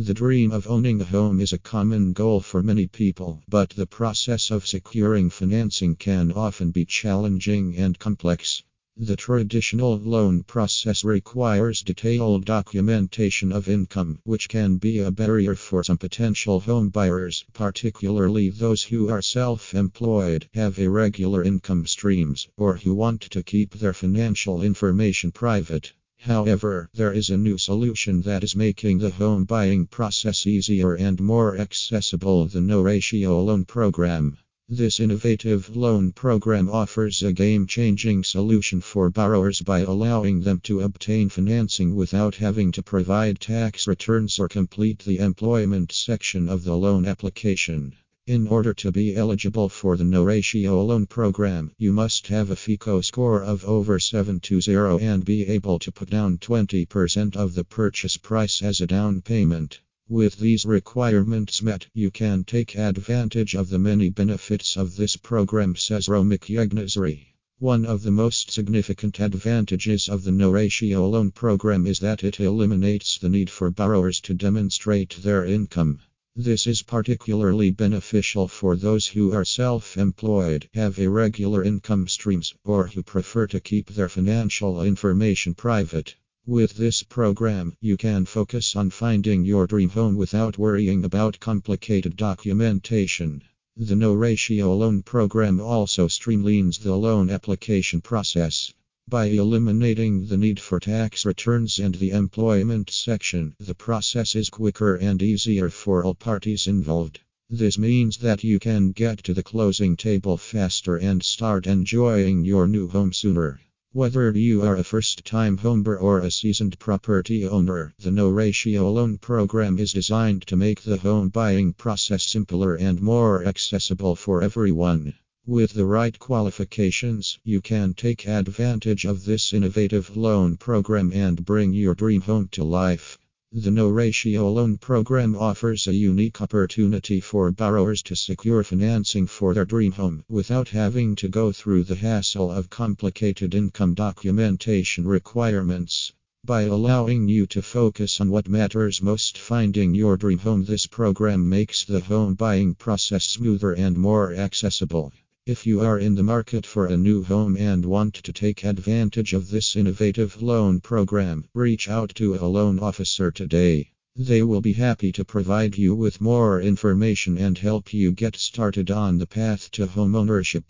The dream of owning a home is a common goal for many people, but the process of securing financing can often be challenging and complex. The traditional loan process requires detailed documentation of income, which can be a barrier for some potential home buyers, particularly those who are self employed, have irregular income streams, or who want to keep their financial information private. However, there is a new solution that is making the home buying process easier and more accessible the no ratio loan program. This innovative loan program offers a game changing solution for borrowers by allowing them to obtain financing without having to provide tax returns or complete the employment section of the loan application. In order to be eligible for the no ratio loan program, you must have a FICO score of over 720 and be able to put down 20% of the purchase price as a down payment. With these requirements met, you can take advantage of the many benefits of this program, says Romik Yeghnazary. One of the most significant advantages of the no ratio loan program is that it eliminates the need for borrowers to demonstrate their income. This is particularly beneficial for those who are self employed, have irregular income streams, or who prefer to keep their financial information private. With this program, you can focus on finding your dream home without worrying about complicated documentation. The no ratio loan program also streamlines the loan application process. By eliminating the need for tax returns and the employment section, the process is quicker and easier for all parties involved. This means that you can get to the closing table faster and start enjoying your new home sooner. Whether you are a first time homebuyer or a seasoned property owner, the no ratio loan program is designed to make the home buying process simpler and more accessible for everyone. With the right qualifications, you can take advantage of this innovative loan program and bring your dream home to life. The No Ratio Loan Program offers a unique opportunity for borrowers to secure financing for their dream home without having to go through the hassle of complicated income documentation requirements. By allowing you to focus on what matters most, finding your dream home, this program makes the home buying process smoother and more accessible. If you are in the market for a new home and want to take advantage of this innovative loan program, reach out to a loan officer today. They will be happy to provide you with more information and help you get started on the path to homeownership.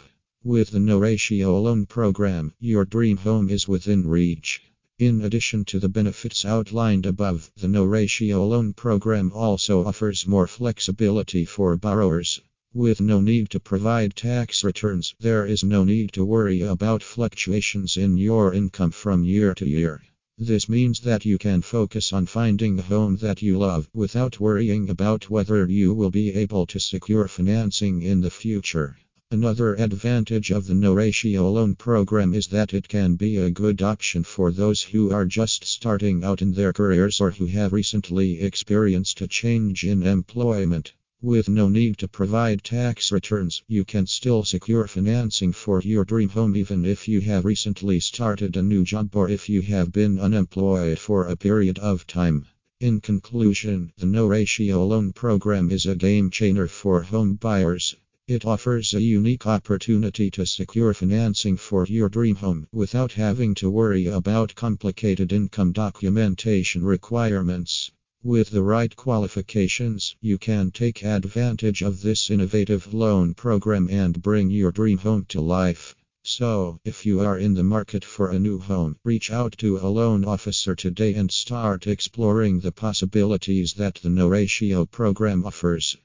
With the No Ratio Loan Program, your dream home is within reach. In addition to the benefits outlined above, the No Ratio Loan Program also offers more flexibility for borrowers. With no need to provide tax returns, there is no need to worry about fluctuations in your income from year to year. This means that you can focus on finding a home that you love without worrying about whether you will be able to secure financing in the future. Another advantage of the no ratio loan program is that it can be a good option for those who are just starting out in their careers or who have recently experienced a change in employment. With no need to provide tax returns, you can still secure financing for your dream home even if you have recently started a new job or if you have been unemployed for a period of time. In conclusion, the No Ratio Loan Program is a game changer for home buyers. It offers a unique opportunity to secure financing for your dream home without having to worry about complicated income documentation requirements. With the right qualifications, you can take advantage of this innovative loan program and bring your dream home to life. So, if you are in the market for a new home, reach out to a loan officer today and start exploring the possibilities that the No Ratio program offers.